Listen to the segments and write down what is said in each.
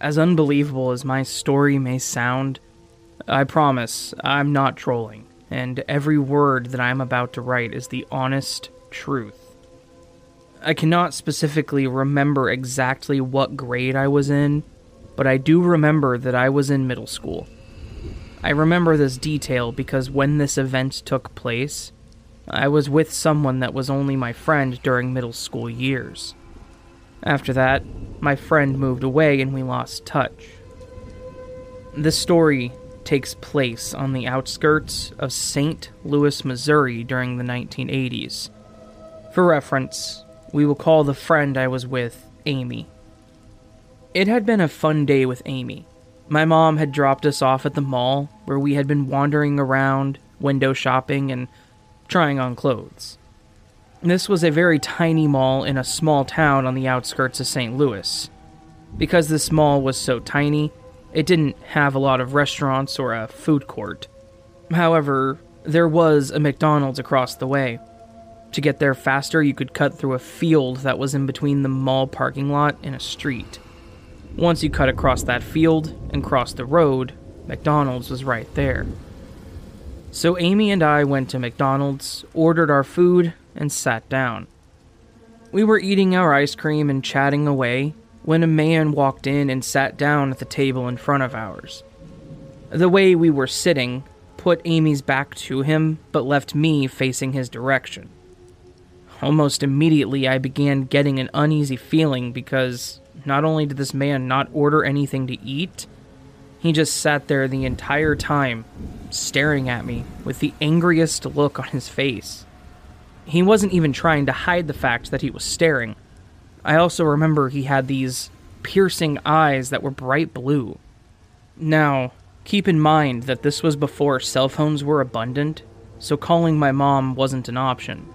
As unbelievable as my story may sound, I promise I'm not trolling, and every word that I'm about to write is the honest truth. I cannot specifically remember exactly what grade I was in, but I do remember that I was in middle school. I remember this detail because when this event took place, I was with someone that was only my friend during middle school years. After that, my friend moved away and we lost touch. This story takes place on the outskirts of St. Louis, Missouri during the 1980s. For reference, we will call the friend I was with Amy. It had been a fun day with Amy. My mom had dropped us off at the mall where we had been wandering around, window shopping, and trying on clothes. This was a very tiny mall in a small town on the outskirts of St. Louis. Because this mall was so tiny, it didn't have a lot of restaurants or a food court. However, there was a McDonald's across the way. To get there faster, you could cut through a field that was in between the mall parking lot and a street. Once you cut across that field and crossed the road, McDonald's was right there. So Amy and I went to McDonald's, ordered our food, and sat down. We were eating our ice cream and chatting away when a man walked in and sat down at the table in front of ours. The way we were sitting put Amy's back to him, but left me facing his direction. Almost immediately, I began getting an uneasy feeling because not only did this man not order anything to eat, he just sat there the entire time, staring at me with the angriest look on his face. He wasn't even trying to hide the fact that he was staring. I also remember he had these piercing eyes that were bright blue. Now, keep in mind that this was before cell phones were abundant, so calling my mom wasn't an option.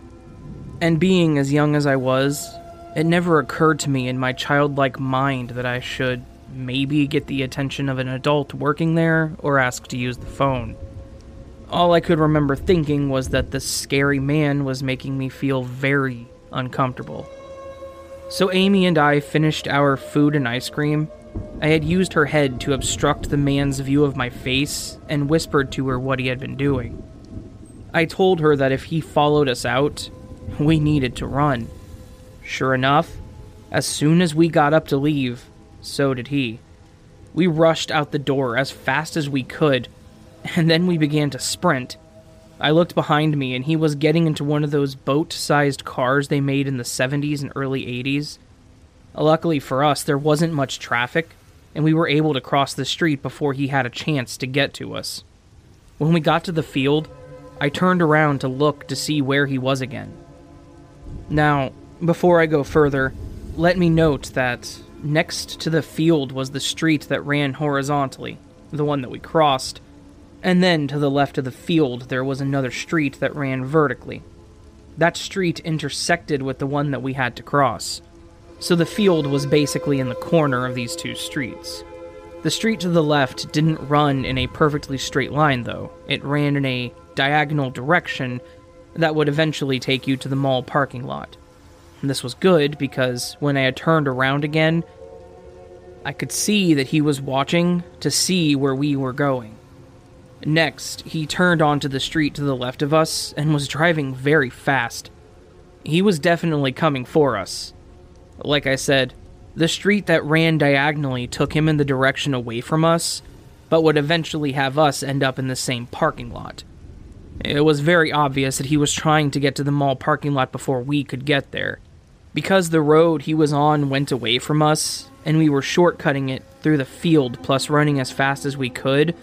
And being as young as I was, it never occurred to me in my childlike mind that I should maybe get the attention of an adult working there or ask to use the phone. All I could remember thinking was that this scary man was making me feel very uncomfortable. So Amy and I finished our food and ice cream. I had used her head to obstruct the man's view of my face and whispered to her what he had been doing. I told her that if he followed us out, we needed to run. Sure enough, as soon as we got up to leave, so did he. We rushed out the door as fast as we could, and then we began to sprint. I looked behind me, and he was getting into one of those boat sized cars they made in the 70s and early 80s. Luckily for us, there wasn't much traffic, and we were able to cross the street before he had a chance to get to us. When we got to the field, I turned around to look to see where he was again. Now, before I go further, let me note that next to the field was the street that ran horizontally, the one that we crossed, and then to the left of the field, there was another street that ran vertically. That street intersected with the one that we had to cross. So the field was basically in the corner of these two streets. The street to the left didn't run in a perfectly straight line, though. It ran in a diagonal direction that would eventually take you to the mall parking lot. And this was good because when I had turned around again, I could see that he was watching to see where we were going. Next, he turned onto the street to the left of us and was driving very fast. He was definitely coming for us. Like I said, the street that ran diagonally took him in the direction away from us, but would eventually have us end up in the same parking lot. It was very obvious that he was trying to get to the mall parking lot before we could get there. Because the road he was on went away from us, and we were shortcutting it through the field plus running as fast as we could,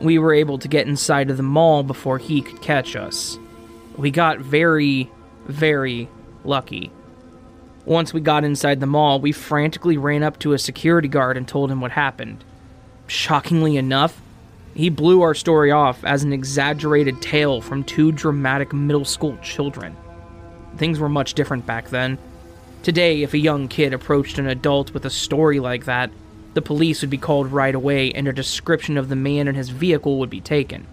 we were able to get inside of the mall before he could catch us. We got very, very lucky. Once we got inside the mall, we frantically ran up to a security guard and told him what happened. Shockingly enough, he blew our story off as an exaggerated tale from two dramatic middle school children. Things were much different back then. Today, if a young kid approached an adult with a story like that, the police would be called right away and a description of the man and his vehicle would be taken.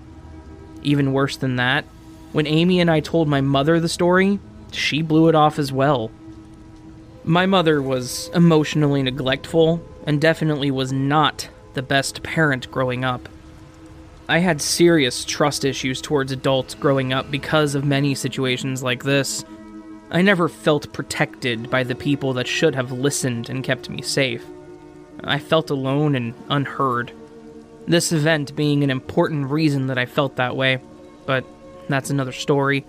Even worse than that, when Amy and I told my mother the story, she blew it off as well. My mother was emotionally neglectful and definitely was not the best parent growing up. I had serious trust issues towards adults growing up because of many situations like this. I never felt protected by the people that should have listened and kept me safe. I felt alone and unheard. This event being an important reason that I felt that way, but that's another story.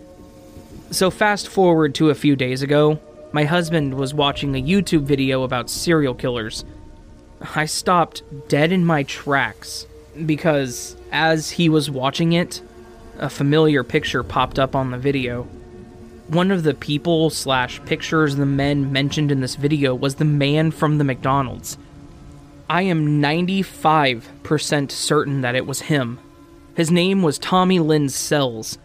So, fast forward to a few days ago, my husband was watching a YouTube video about serial killers. I stopped dead in my tracks because as he was watching it, a familiar picture popped up on the video. One of the people slash pictures the men mentioned in this video was the man from the McDonald's. I am 95% certain that it was him. His name was Tommy Lynn Sells.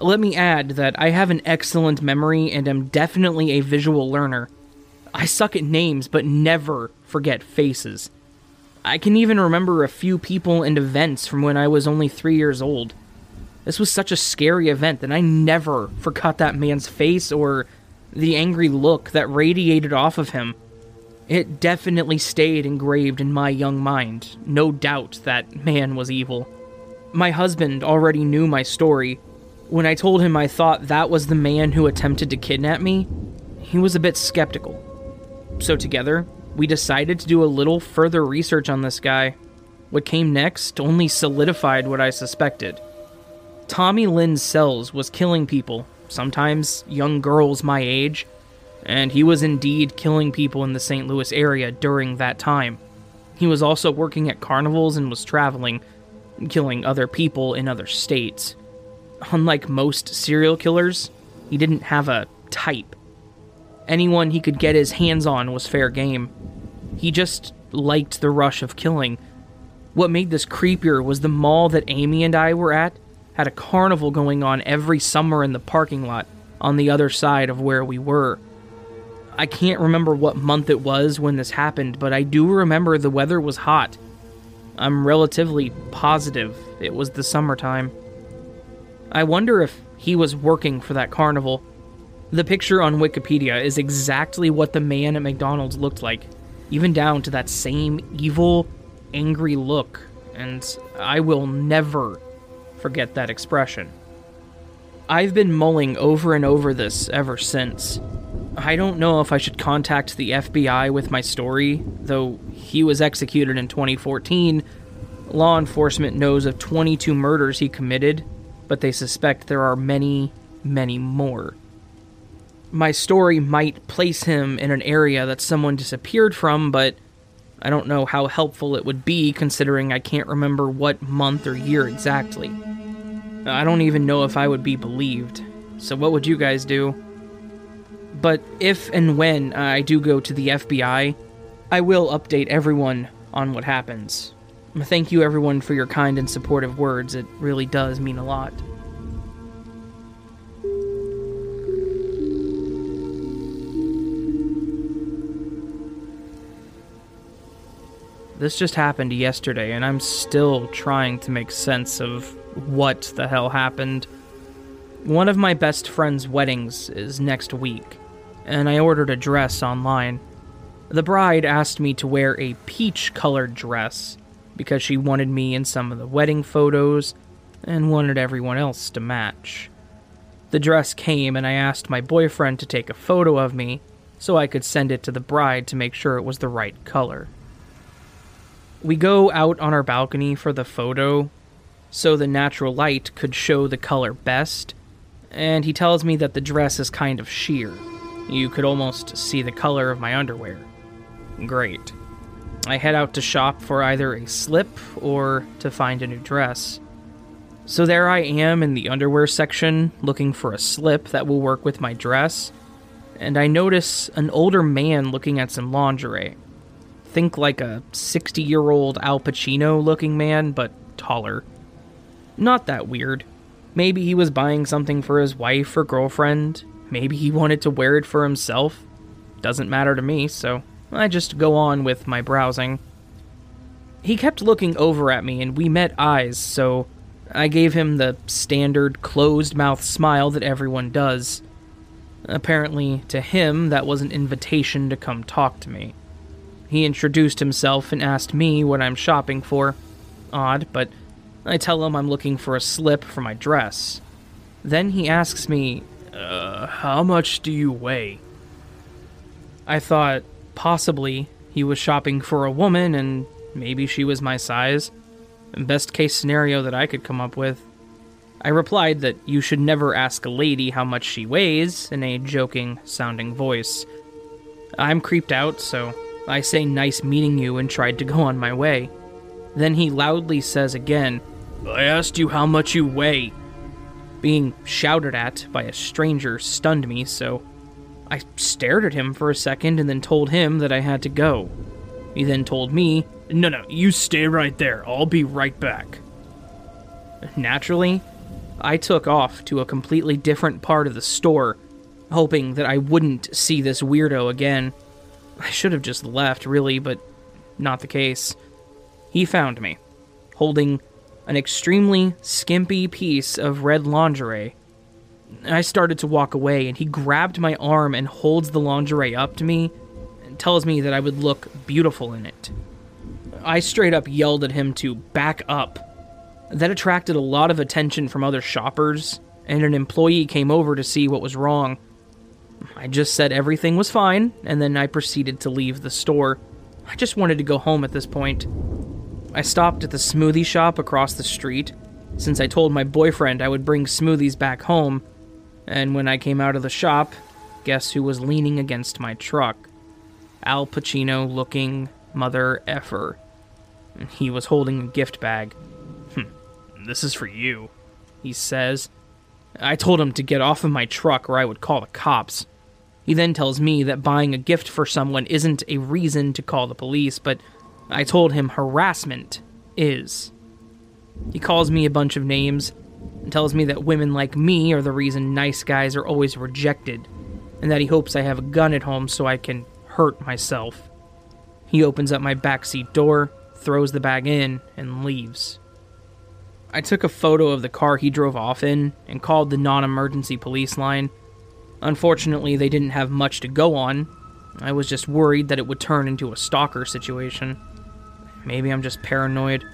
Let me add that I have an excellent memory and am definitely a visual learner. I suck at names but never forget faces. I can even remember a few people and events from when I was only three years old. This was such a scary event that I never forgot that man's face or the angry look that radiated off of him. It definitely stayed engraved in my young mind. No doubt that man was evil. My husband already knew my story. When I told him I thought that was the man who attempted to kidnap me, he was a bit skeptical. So, together, we decided to do a little further research on this guy. What came next only solidified what I suspected. Tommy Lynn Sells was killing people, sometimes young girls my age, and he was indeed killing people in the St. Louis area during that time. He was also working at carnivals and was traveling, killing other people in other states. Unlike most serial killers, he didn't have a type. Anyone he could get his hands on was fair game. He just liked the rush of killing. What made this creepier was the mall that Amy and I were at had a carnival going on every summer in the parking lot on the other side of where we were. I can't remember what month it was when this happened, but I do remember the weather was hot. I'm relatively positive it was the summertime. I wonder if he was working for that carnival. The picture on Wikipedia is exactly what the man at McDonald's looked like, even down to that same evil, angry look, and I will never forget that expression. I've been mulling over and over this ever since. I don't know if I should contact the FBI with my story, though he was executed in 2014. Law enforcement knows of 22 murders he committed, but they suspect there are many, many more. My story might place him in an area that someone disappeared from, but I don't know how helpful it would be considering I can't remember what month or year exactly. I don't even know if I would be believed. So, what would you guys do? But if and when I do go to the FBI, I will update everyone on what happens. Thank you, everyone, for your kind and supportive words. It really does mean a lot. This just happened yesterday, and I'm still trying to make sense of what the hell happened. One of my best friend's weddings is next week, and I ordered a dress online. The bride asked me to wear a peach colored dress because she wanted me in some of the wedding photos and wanted everyone else to match. The dress came, and I asked my boyfriend to take a photo of me so I could send it to the bride to make sure it was the right color. We go out on our balcony for the photo so the natural light could show the color best, and he tells me that the dress is kind of sheer. You could almost see the color of my underwear. Great. I head out to shop for either a slip or to find a new dress. So there I am in the underwear section looking for a slip that will work with my dress, and I notice an older man looking at some lingerie. Think like a 60 year old Al Pacino looking man, but taller. Not that weird. Maybe he was buying something for his wife or girlfriend, Maybe he wanted to wear it for himself. Doesn't matter to me, so I just go on with my browsing. He kept looking over at me, and we met eyes, so I gave him the standard closed mouth smile that everyone does. Apparently, to him, that was an invitation to come talk to me. He introduced himself and asked me what I'm shopping for. Odd, but I tell him I'm looking for a slip for my dress. Then he asks me, uh, How much do you weigh? I thought possibly he was shopping for a woman and maybe she was my size. Best case scenario that I could come up with. I replied that you should never ask a lady how much she weighs in a joking sounding voice. I'm creeped out, so I say nice meeting you and tried to go on my way. Then he loudly says again, I asked you how much you weigh. Being shouted at by a stranger stunned me, so I stared at him for a second and then told him that I had to go. He then told me, No, no, you stay right there. I'll be right back. Naturally, I took off to a completely different part of the store, hoping that I wouldn't see this weirdo again. I should have just left, really, but not the case. He found me, holding an extremely skimpy piece of red lingerie. I started to walk away, and he grabbed my arm and holds the lingerie up to me and tells me that I would look beautiful in it. I straight up yelled at him to back up that attracted a lot of attention from other shoppers, and an employee came over to see what was wrong. I just said everything was fine, and then I proceeded to leave the store. I just wanted to go home at this point. I stopped at the smoothie shop across the street, since I told my boyfriend I would bring smoothies back home, and when I came out of the shop, guess who was leaning against my truck? Al Pacino looking mother effer. He was holding a gift bag. Hmm, this is for you, he says. I told him to get off of my truck or I would call the cops. He then tells me that buying a gift for someone isn't a reason to call the police, but I told him harassment is. He calls me a bunch of names and tells me that women like me are the reason nice guys are always rejected, and that he hopes I have a gun at home so I can hurt myself. He opens up my backseat door, throws the bag in, and leaves. I took a photo of the car he drove off in and called the non emergency police line. Unfortunately, they didn't have much to go on. I was just worried that it would turn into a stalker situation. Maybe I'm just paranoid.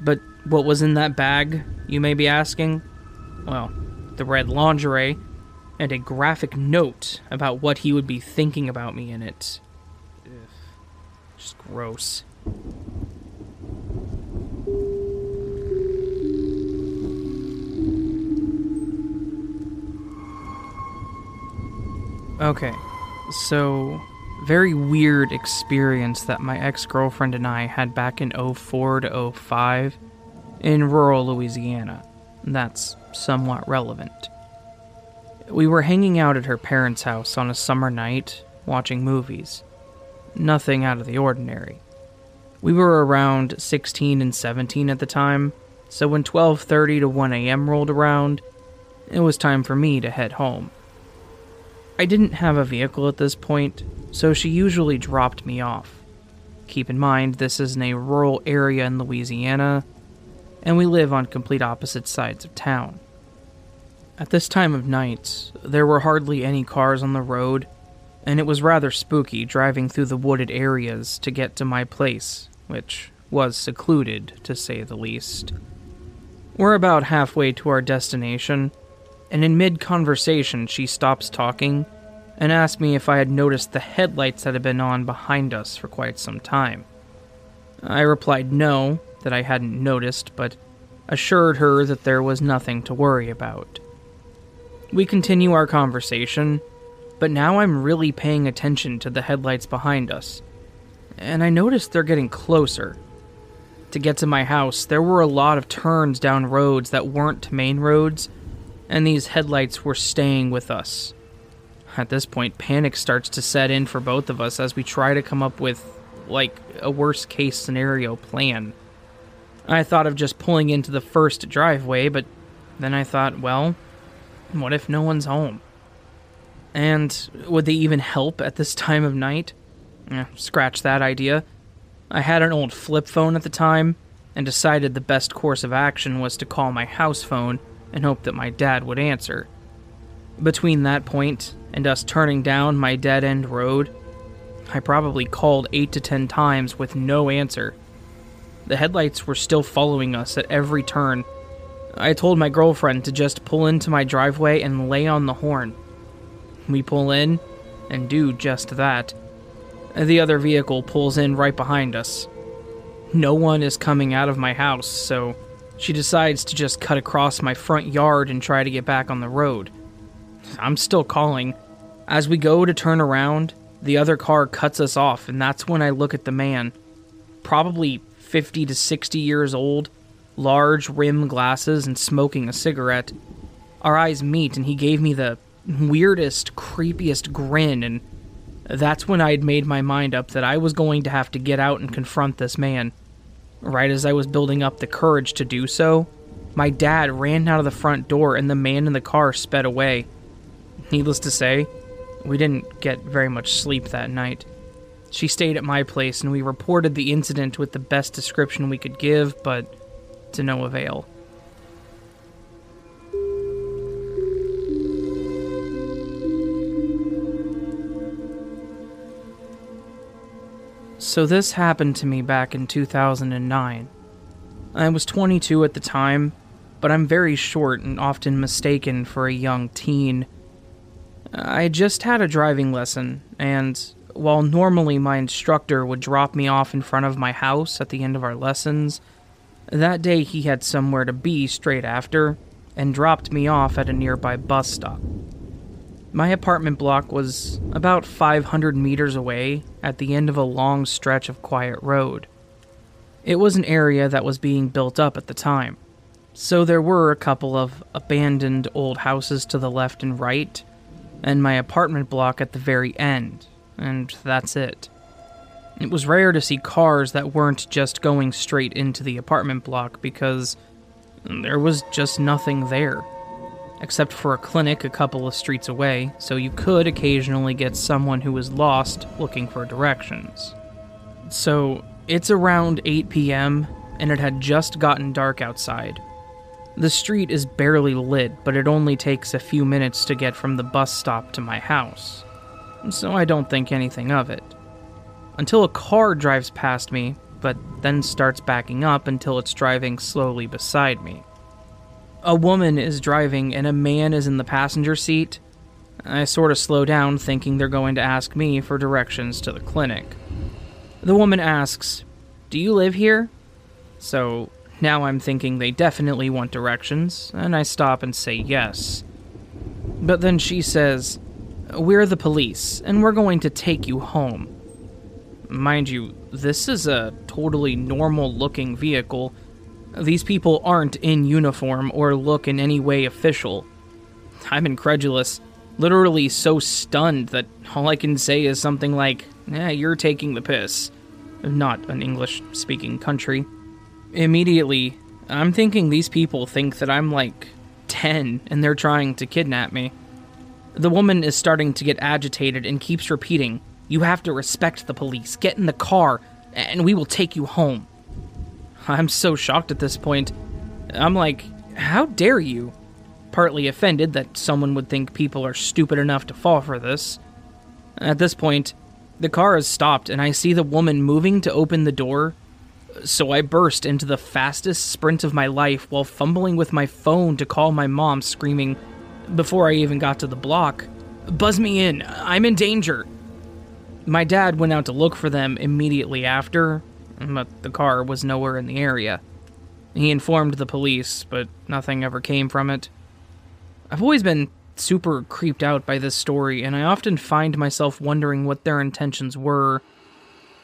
But what was in that bag, you may be asking? Well, the red lingerie and a graphic note about what he would be thinking about me in it. Ugh. Just gross. Okay, so very weird experience that my ex-girlfriend and I had back in 04 to 05 in rural Louisiana. That's somewhat relevant. We were hanging out at her parents' house on a summer night, watching movies. Nothing out of the ordinary. We were around 16 and 17 at the time, so when 12:30 to 1 a.m. rolled around, it was time for me to head home. I didn't have a vehicle at this point, so she usually dropped me off. Keep in mind, this is in a rural area in Louisiana, and we live on complete opposite sides of town. At this time of night, there were hardly any cars on the road, and it was rather spooky driving through the wooded areas to get to my place, which was secluded, to say the least. We're about halfway to our destination and in mid conversation, she stops talking and asks me if I had noticed the headlights that had been on behind us for quite some time. I replied no, that I hadn't noticed, but assured her that there was nothing to worry about. We continue our conversation, but now I'm really paying attention to the headlights behind us, and I notice they're getting closer. To get to my house, there were a lot of turns down roads that weren't main roads and these headlights were staying with us. At this point, panic starts to set in for both of us as we try to come up with, like, a worst case scenario plan. I thought of just pulling into the first driveway, but then I thought, well, what if no one's home? And would they even help at this time of night? Eh, scratch that idea. I had an old flip phone at the time, and decided the best course of action was to call my house phone and hoped that my dad would answer. Between that point and us turning down my dead end road, I probably called 8 to 10 times with no answer. The headlights were still following us at every turn. I told my girlfriend to just pull into my driveway and lay on the horn. We pull in and do just that. The other vehicle pulls in right behind us. No one is coming out of my house, so she decides to just cut across my front yard and try to get back on the road. I'm still calling. As we go to turn around, the other car cuts us off, and that's when I look at the man. Probably 50 to 60 years old, large rim glasses, and smoking a cigarette. Our eyes meet, and he gave me the weirdest, creepiest grin, and that's when I had made my mind up that I was going to have to get out and confront this man. Right as I was building up the courage to do so, my dad ran out of the front door and the man in the car sped away. Needless to say, we didn't get very much sleep that night. She stayed at my place and we reported the incident with the best description we could give, but to no avail. So, this happened to me back in 2009. I was 22 at the time, but I'm very short and often mistaken for a young teen. I just had a driving lesson, and while normally my instructor would drop me off in front of my house at the end of our lessons, that day he had somewhere to be straight after and dropped me off at a nearby bus stop. My apartment block was about 500 meters away at the end of a long stretch of quiet road. It was an area that was being built up at the time, so there were a couple of abandoned old houses to the left and right, and my apartment block at the very end, and that's it. It was rare to see cars that weren't just going straight into the apartment block because there was just nothing there except for a clinic a couple of streets away, so you could occasionally get someone who was lost looking for directions. So, it's around 8 p.m., and it had just gotten dark outside. The street is barely lit, but it only takes a few minutes to get from the bus stop to my house, so I don't think anything of it. Until a car drives past me, but then starts backing up until it's driving slowly beside me a woman is driving and a man is in the passenger seat, I sort of slow down, thinking they're going to ask me for directions to the clinic. The woman asks, Do you live here? So now I'm thinking they definitely want directions, and I stop and say yes. But then she says, We're the police, and we're going to take you home. Mind you, this is a totally normal looking vehicle these people aren't in uniform or look in any way official. I'm incredulous, literally so stunned that all I can say is something like, eh, you're taking the piss. Not an English speaking country. Immediately, I'm thinking these people think that I'm like 10 and they're trying to kidnap me. The woman is starting to get agitated and keeps repeating, You have to respect the police. Get in the car, and we will take you home. I'm so shocked at this point. I'm like, how dare you? Partly offended that someone would think people are stupid enough to fall for this. At this point, the car has stopped and I see the woman moving to open the door. So I burst into the fastest sprint of my life while fumbling with my phone to call my mom, screaming, before I even got to the block, Buzz me in, I'm in danger. My dad went out to look for them immediately after, but the car was nowhere in the area. He informed the police, but nothing ever came from it. I've always been super creeped out by this story, and I often find myself wondering what their intentions were,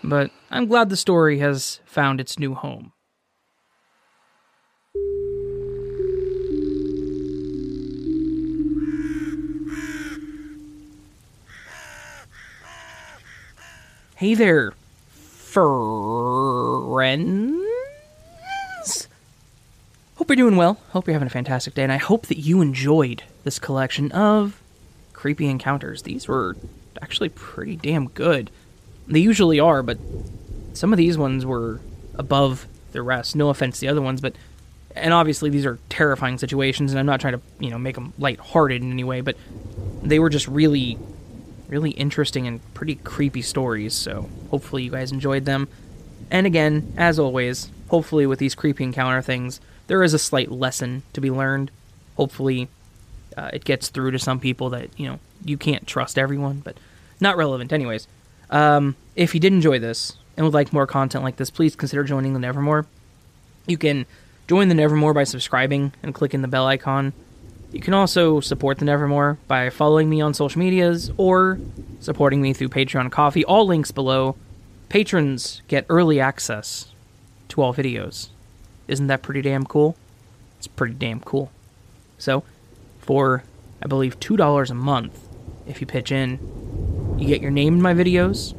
but I'm glad the story has found its new home. Hey there, friends. Hope you're doing well. Hope you're having a fantastic day, and I hope that you enjoyed this collection of creepy encounters. These were actually pretty damn good. They usually are, but some of these ones were above the rest. No offense to the other ones, but and obviously these are terrifying situations, and I'm not trying to you know make them lighthearted in any way, but they were just really, really interesting and pretty creepy stories. So hopefully you guys enjoyed them. And again, as always, hopefully with these creepy encounter things, there is a slight lesson to be learned. Hopefully, uh, it gets through to some people that you know you can't trust everyone, but not relevant anyways. Um, if you did enjoy this and would like more content like this, please consider joining the Nevermore. You can join the Nevermore by subscribing and clicking the bell icon. You can also support the Nevermore by following me on social medias or supporting me through Patreon Ko-fi. All links below. Patrons get early access to all videos. Isn't that pretty damn cool? It's pretty damn cool. So, for I believe $2 a month, if you pitch in, you get your name in my videos,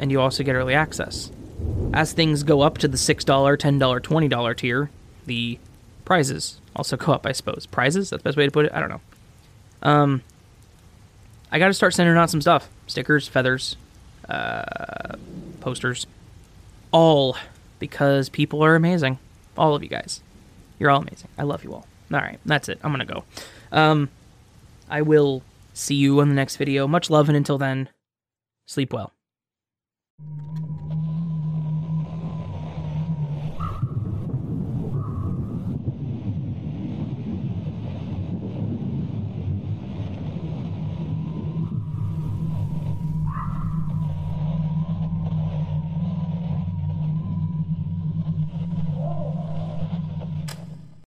and you also get early access. As things go up to the $6, $10, $20 tier, the prizes also co-op, I suppose. Prizes? That's the best way to put it? I don't know. Um, I got to start sending out some stuff stickers, feathers, uh, posters. All because people are amazing. All of you guys. You're all amazing. I love you all. All right, that's it. I'm to go. Um, I will see you in the next video. Much love, and until then, sleep well.